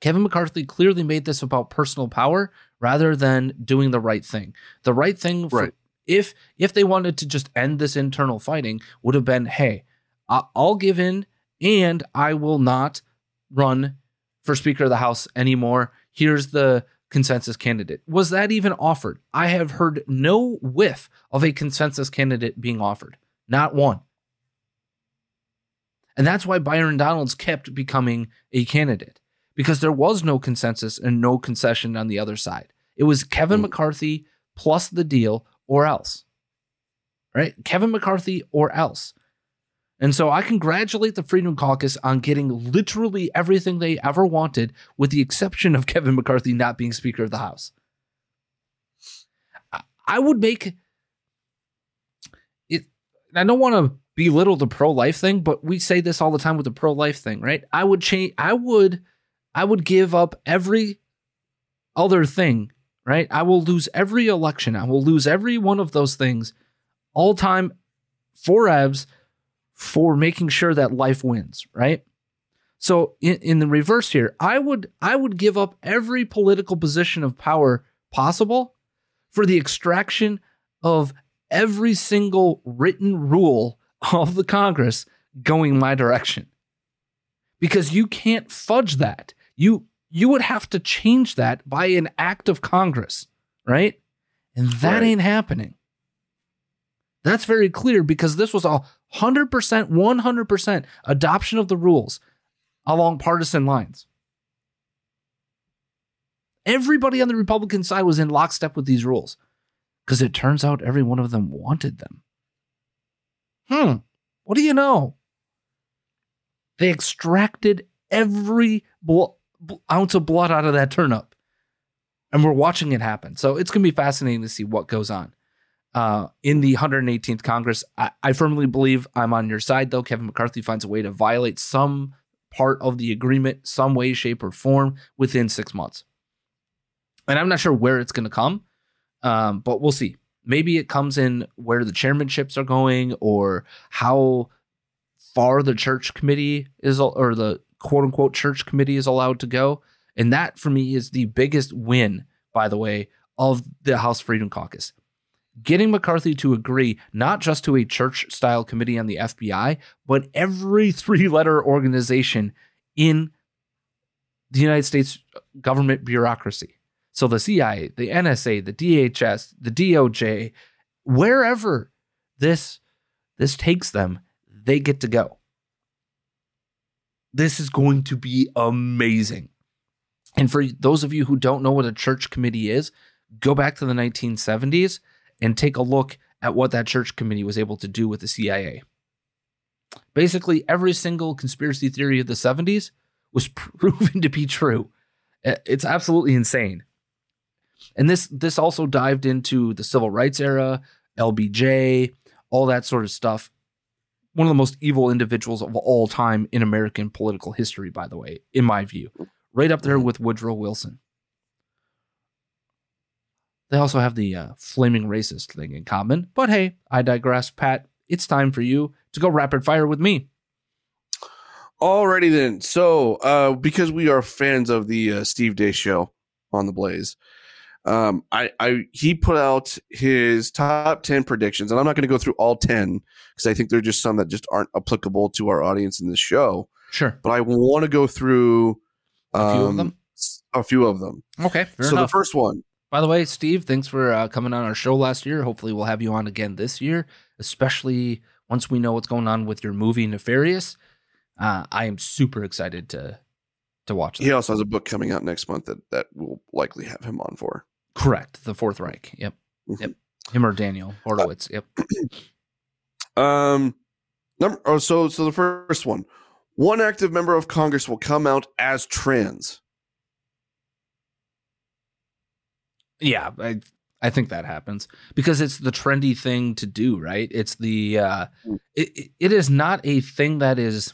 Kevin McCarthy clearly made this about personal power rather than doing the right thing. The right thing, for, Right. If if they wanted to just end this internal fighting, would have been, hey, I'll give in and I will not run for Speaker of the House anymore. Here's the consensus candidate. Was that even offered? I have heard no whiff of a consensus candidate being offered. Not one. And that's why Byron Donalds kept becoming a candidate because there was no consensus and no concession on the other side. It was Kevin Mm. McCarthy plus the deal or else. Right? Kevin McCarthy or else. And so I congratulate the Freedom Caucus on getting literally everything they ever wanted, with the exception of [laughs] Kevin McCarthy not being Speaker of the House. I- would make it, I don't want to belittle the pro life thing, but we say this all the time with the pro life thing, right? I would change, I would, I would give up every other thing, right? I will lose every election. I will lose every one of those things all time for Evs for making sure that life wins, right? So in, in the reverse here, I would I would give up every political position of power possible for the extraction of every single written rule of the Congress going my direction. Because you can't fudge that. You you would have to change that by an act of Congress, right? And that Right. ain't happening. That's very clear because this was a 100%, 100% adoption of the rules along partisan lines. Everybody on the Republican side was in lockstep with these rules because it turns out every one of them wanted them. Hmm, what do you know? They extracted every bl- ounce of blood out of that turnip. And we're watching it happen. So it's going to be fascinating to see what goes on uh, in the 118th Congress. I, I firmly believe I'm on your side, though. Kevin McCarthy finds a way to violate some part of the agreement, some way, shape, or form within six months. And I'm not sure where it's going to come, um, but we'll see. Maybe it comes in where the chairmanships are going or how far the church committee is, or the quote unquote church committee is allowed to go. And that for me is the biggest win, by the way, of the House Freedom Caucus getting McCarthy to agree not just to a church style committee on the FBI, but every three letter organization in the United States government bureaucracy. So the CIA, the NSA, the DHS, the DOJ, wherever this this takes them, they get to go. This is going to be amazing. And for those of you who don't know what a church committee is, go back to the 1970s and take a look at what that church committee was able to do with the CIA. Basically, every single conspiracy theory of the 70s was [laughs] proven to be true. It's absolutely insane. And this this also dived into the civil rights era, LBJ, all that sort of stuff. One of the most evil individuals of all time in American political history, by the way, in my view. Right up there with Woodrow Wilson. They also have the uh, flaming racist thing in common. But hey, I digress. Pat, it's time for you to go rapid fire with me. Alrighty then. So, uh, because we are fans of the uh, Steve Deace show on the Blaze, um, I, I he put out his top ten predictions, and I'm not going to go through all ten because I think there are just some that just aren't applicable to our audience in this show. Sure, but I want to go through um, a few of them. A few of them. Okay. so enough. the first one. By the way, Steve, thanks for uh, coming on our show last year. Hopefully, we'll have you on again this year, especially once we know what's going on with your movie Nefarious. Uh, I am super excited to to watch. That. He also has a book coming out next month that that will likely have him on for. Correct, the Fourth Reich. Yep, mm-hmm. yep. Him or Daniel Horowitz. Yep. [clears throat] um, number. Oh, so so the first one, one active member of Congress will come out as trans. Yeah, I I think that happens because it's the trendy thing to do, right? It's the uh, mm. it, it is not a thing that is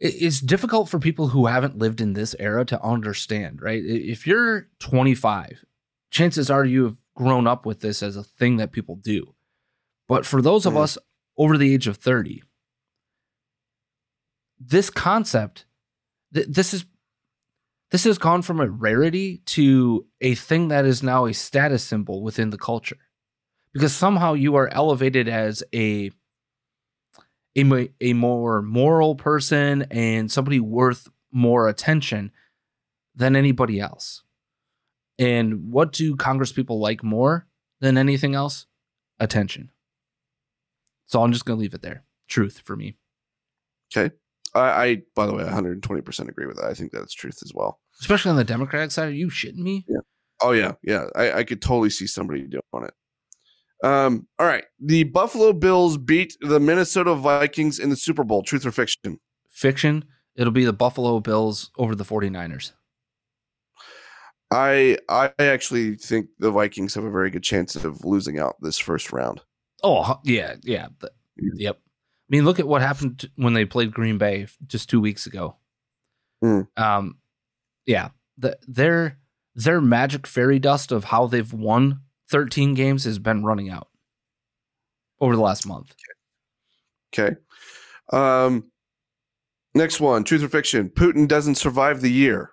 it's difficult for people who haven't lived in this era to understand, right? If you're 25, chances are you have grown up with this as a thing that people do. But for those of mm. us over the age of 30, this concept, th- this is this has gone from a rarity to a thing that is now a status symbol within the culture. Because somehow you are elevated as a a, a more moral person and somebody worth more attention than anybody else. And what do Congress people like more than anything else? Attention. So I'm just going to leave it there. Truth for me. Okay. I, I, by the way, 120% agree with that. I think that's truth as well. Especially on the Democratic side. Are you shitting me? Yeah. Oh, yeah. Yeah. I, I could totally see somebody doing it. Um, all right. The Buffalo Bills beat the Minnesota Vikings in the Super Bowl. Truth or fiction? Fiction. It'll be the Buffalo Bills over the 49ers. I I actually think the Vikings have a very good chance of losing out this first round. Oh, yeah, yeah. The, yep. I mean, look at what happened when they played Green Bay just 2 weeks ago. Mm. Um yeah, the, their their magic fairy dust of how they've won 13 games has been running out over the last month. Okay. Um, next one truth or fiction Putin doesn't survive the year.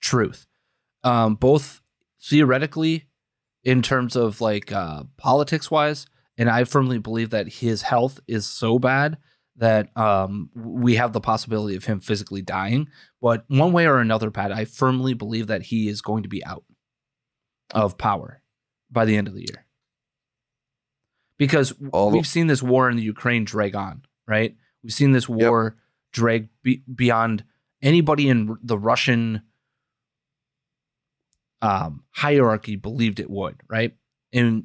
Truth. Um, both theoretically, in terms of like uh, politics wise, and I firmly believe that his health is so bad that um, we have the possibility of him physically dying. But one way or another, Pat, I firmly believe that he is going to be out of power by the end of the year. Because All we've seen this war in the Ukraine drag on, right? We've seen this war yep. drag be- beyond anybody in the Russian um, hierarchy believed it would, right? And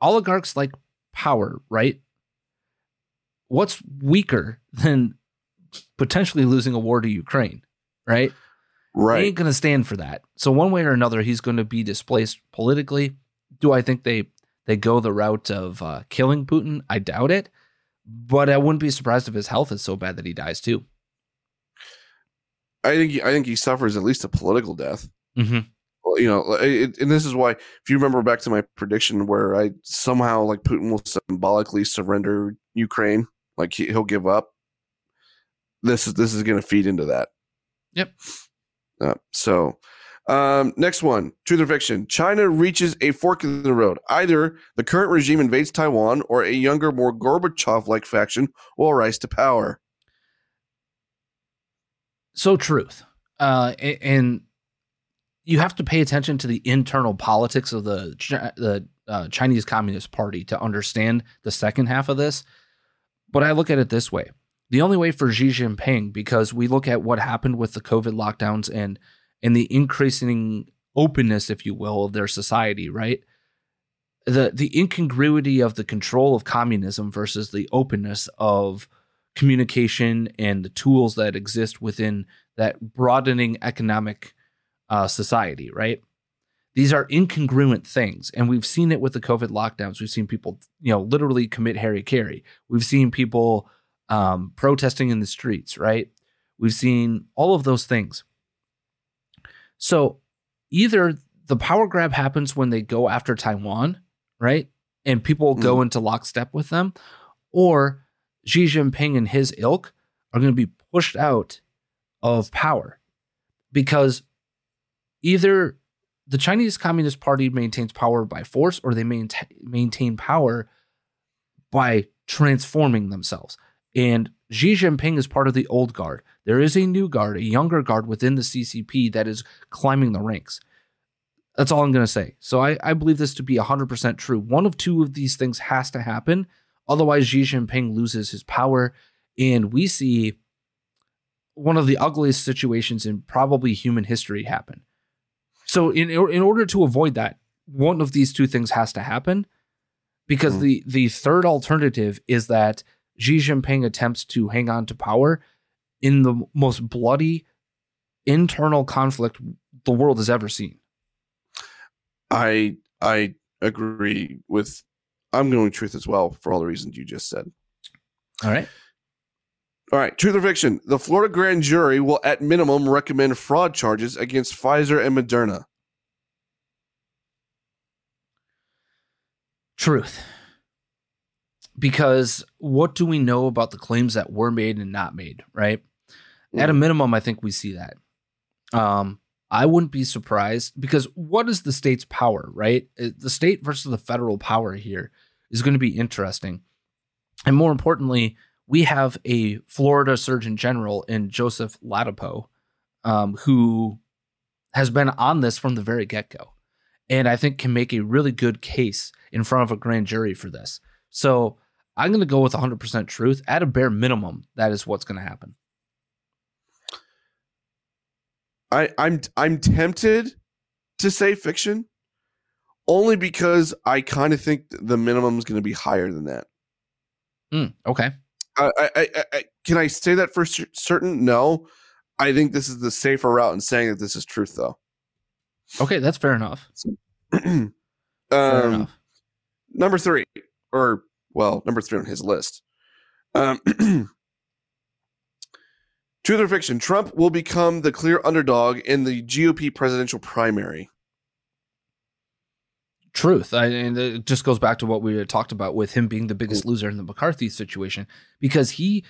oligarchs like power, right? What's weaker than potentially losing a war to Ukraine, right? Right. He ain't going to stand for that. So one way or another, he's going to be displaced politically do I think they they go the route of uh, killing Putin? I doubt it, but I wouldn't be surprised if his health is so bad that he dies too. I think he, I think he suffers at least a political death. Mm-hmm. Well, you know, it, and this is why, if you remember back to my prediction where I somehow like Putin will symbolically surrender Ukraine, like he, he'll give up. This is this is going to feed into that. Yep. Uh, so um, next one, truth or fiction. China reaches a fork in the road. Either the current regime invades Taiwan or a younger, more Gorbachev like faction will rise to power. So, truth. Uh, and you have to pay attention to the internal politics of the the uh, Chinese Communist Party to understand the second half of this. But I look at it this way: the only way for Xi Jinping, because we look at what happened with the COVID lockdowns and and the increasing openness, if you will, of their society, right? The the incongruity of the control of communism versus the openness of communication and the tools that exist within that broadening economic uh, society, right? These are incongruent things, and we've seen it with the COVID lockdowns. We've seen people, you know, literally commit hara-kiri. We've seen people um, protesting in the streets, right? We've seen all of those things. So either the power grab happens when they go after Taiwan, right? And people mm. go into lockstep with them, or Xi Jinping and his ilk are going to be pushed out of power because either the Chinese Communist Party maintains power by force or they maintain, maintain power by transforming themselves. And Xi Jinping is part of the old guard. There is a new guard, a younger guard within the CCP that is climbing the ranks. That's all I'm going to say. So I, I believe this to be 100% true. One of two of these things has to happen. Otherwise, Xi Jinping loses his power. And we see one of the ugliest situations in probably human history happen. So, in, in order to avoid that, one of these two things has to happen because mm-hmm. the, the third alternative is that Xi Jinping attempts to hang on to power in the most bloody internal conflict the world has ever seen. I I agree with I'm going truth as well for all the reasons you just said. All right. All right, truth or fiction? The Florida grand jury will at minimum recommend fraud charges against Pfizer and Moderna. Truth. Because what do we know about the claims that were made and not made, right? Mm. At a minimum, I think we see that. Um, I wouldn't be surprised because what is the state's power, right? The state versus the federal power here is going to be interesting. And more importantly, we have a Florida Surgeon General in Joseph Ladapo, um, who has been on this from the very get go. And I think can make a really good case in front of a grand jury for this. So I'm going to go with 100% truth. At a bare minimum, that is what's going to happen. I, I'm I'm tempted to say fiction, only because I kind of think the minimum is going to be higher than that. Mm, okay. I, I, I, can I say that for certain? No. I think this is the safer route in saying that this is truth, though. Okay, that's fair enough. [clears throat] um, fair enough. Number three, or well, number three on his list. Um, [clears throat] Truth or fiction? Trump will become the clear underdog in the GOP presidential primary. Truth. I, and it just goes back to what we talked about with him being the biggest loser in the McCarthy situation because he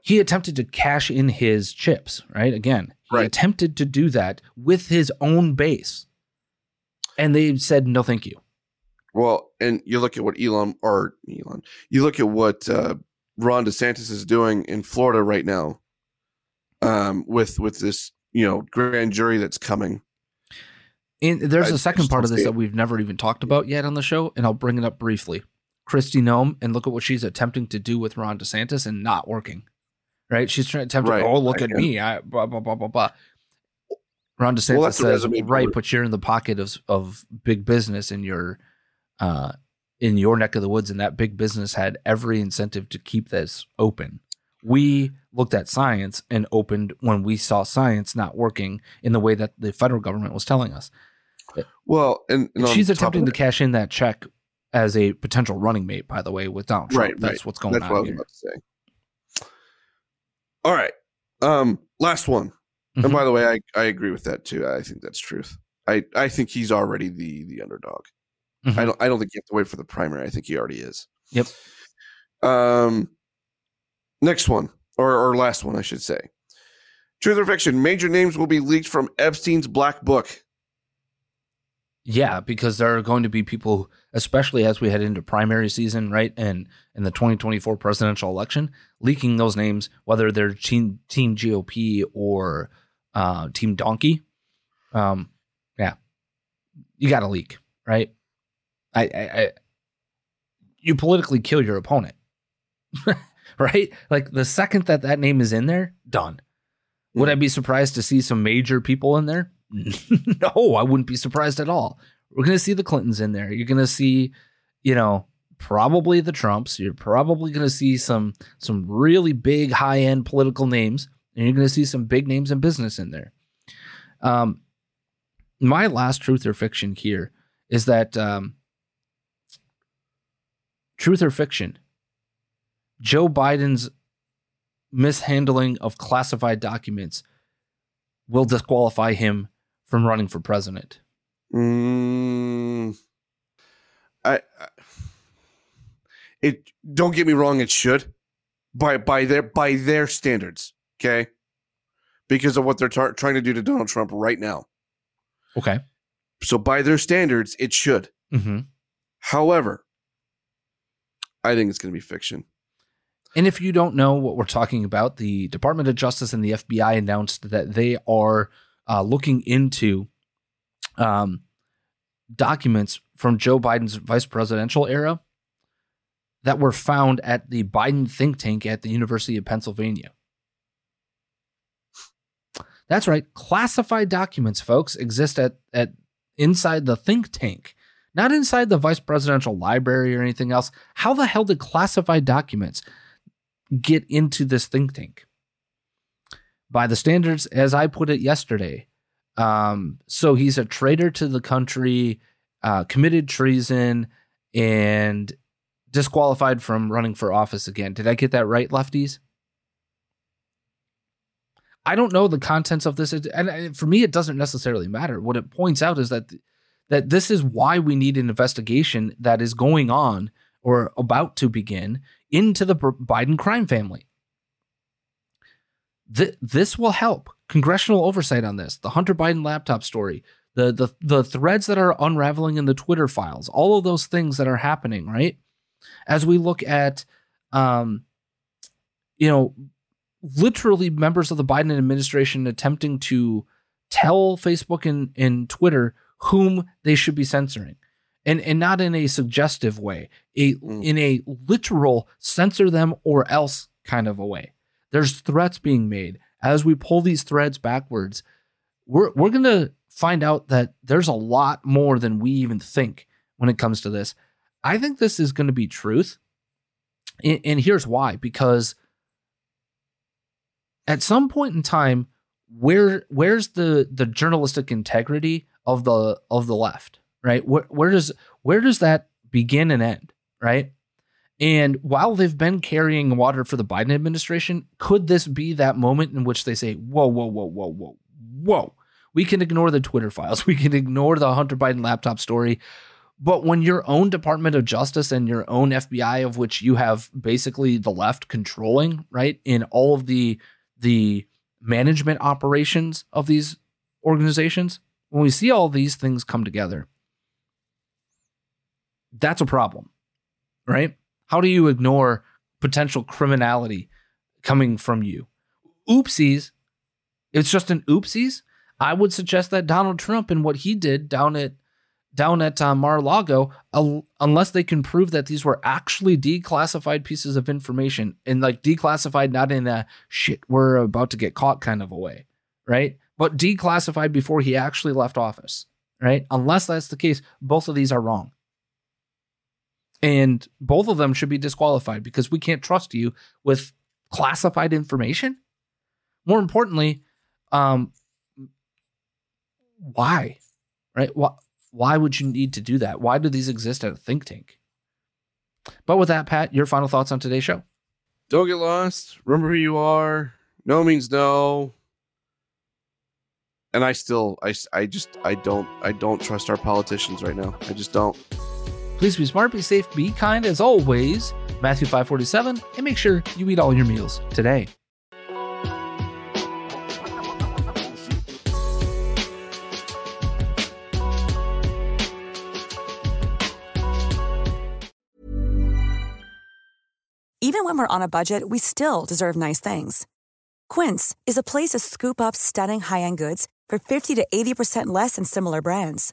he attempted to cash in his chips, right? Again, he right. attempted to do that with his own base. And they said no thank you. Well, and you look at what Elon or Elon, you look at what uh, Ron DeSantis is doing in Florida right now um, with with this you know grand jury that's coming. And there's I, a second part of this that we've never even talked about yet on the show, and I'll bring it up briefly. Kristi Noem, and look at what she's attempting to do with Ron DeSantis and not working. Right? She's trying to attempt right. oh, look I at me. I blah blah blah blah blah. Ron DeSantis well, says, right, but you're in the pocket of of big business in your uh in your neck of the woods, and that big business had every incentive to keep this open we looked at science and opened when we saw science not working in the way that the federal government was telling us. Well, and, and she's attempting to cash in that check as a potential running mate, by the way, with Donald Trump. Right, That's right. what's going That's on what I was here. About to say. All right. Um, last one. Mm-hmm. And by the way, I, I agree with that too. I think that's truth. I, I think he's already the the underdog. Mm-hmm. I don't I don't think you have to wait for the primary. I think he already is. Yep. Um Next one, or, or last one, I should say. Truth or fiction? Major names will be leaked from Epstein's black book. Yeah, because there are going to be people, especially as we head into primary season, right, and in the 2024 presidential election, leaking those names, whether they're Team Team GOP or uh, Team Donkey. Um, yeah, you got to leak, right? I, I, I you politically kill your opponent, [laughs] [laughs] right? Like the second that that name is in there, done. Would I be surprised to see some major people in there? [laughs] no, I wouldn't be surprised at all. We're going to see the Clintons in there. You're going to see, you know, probably the Trumps. You're probably going to see some some really big high end political names, and you're going to see some big names in business in there. Um, my last truth or fiction here is that um, truth or fiction. Joe Biden's mishandling of classified documents will disqualify him from running for president. Mm, I, I it don't get me wrong, it should by by their by their standards, okay? Because of what they're tar- trying to do to Donald Trump right now. Okay. So by their standards, it should. Mm-hmm. However, I think it's going to be fiction. And if you don't know what we're talking about, the Department of Justice and the FBI announced that they are uh, looking into um, documents from Joe Biden's vice presidential era that were found at the Biden think tank at the University of Pennsylvania. That's right, classified documents, folks, exist at, at inside the think tank, not inside the vice presidential library or anything else. How the hell did classified documents get into this think tank? By the standards, as I put it yesterday, um, so he's a traitor to the country, uh, committed treason, and disqualified from running for office again. Did I get that right, lefties? I don't know the contents of this, and for me, it doesn't necessarily matter. What it points out is that that this is why we need an investigation that is going on or about to begin into the Biden crime family. Th- this will help congressional oversight on this. The Hunter Biden laptop story, the the the threads that are unraveling in the Twitter files, all of those things that are happening, right? As we look at, um, you know, literally members of the Biden administration attempting to tell Facebook and, and Twitter whom they should be censoring. And, and not in a suggestive way, a mm. in a literal censor them or else kind of a way. There's threats being made. As we pull these threads backwards, we're we're gonna find out that there's a lot more than we even think when it comes to this. I think this is going to be truth. And, and here's why because at some point in time, where where's the the journalistic integrity of the of the left, right? Where where does where does that begin and end, right? And while they've been carrying water for the Biden administration, could this be that moment in which they say, "Whoa, whoa, whoa, whoa, whoa, whoa"? We can ignore the Twitter files. [laughs] We can ignore the Hunter Biden laptop story. But when your own Department of Justice and your own FBI, of which you have basically the left controlling, right, in all of the the management operations of these organizations, when we see all these things come together, that's a problem, right? How do you ignore potential criminality coming from you? Oopsies. It's just an oopsies. I would suggest that Donald Trump and what he did down at down at uh, Mar-a-Lago, uh, unless they can prove that these were actually declassified pieces of information and like declassified not in a shit we're about to get caught kind of a way, right? But declassified before he actually left office, right? Unless that's the case, both of these are wrong. And both of them should be disqualified because we can't trust you with classified information. More importantly, um, why? Right? What? Why would you need to do that? Why do these exist at a think tank? But with that, Pat, your final thoughts on today's show. Don't get lost. Remember who you are. No means no. And I still, I, I just, I don't, I don't trust our politicians right now. I just don't. Please be smart, be safe, be kind as always. Matthew 547, and make sure you eat all your meals today. Even when we're on a budget, we still deserve nice things. Quince is a place to scoop up stunning high end goods for 50 to 80% less than similar brands.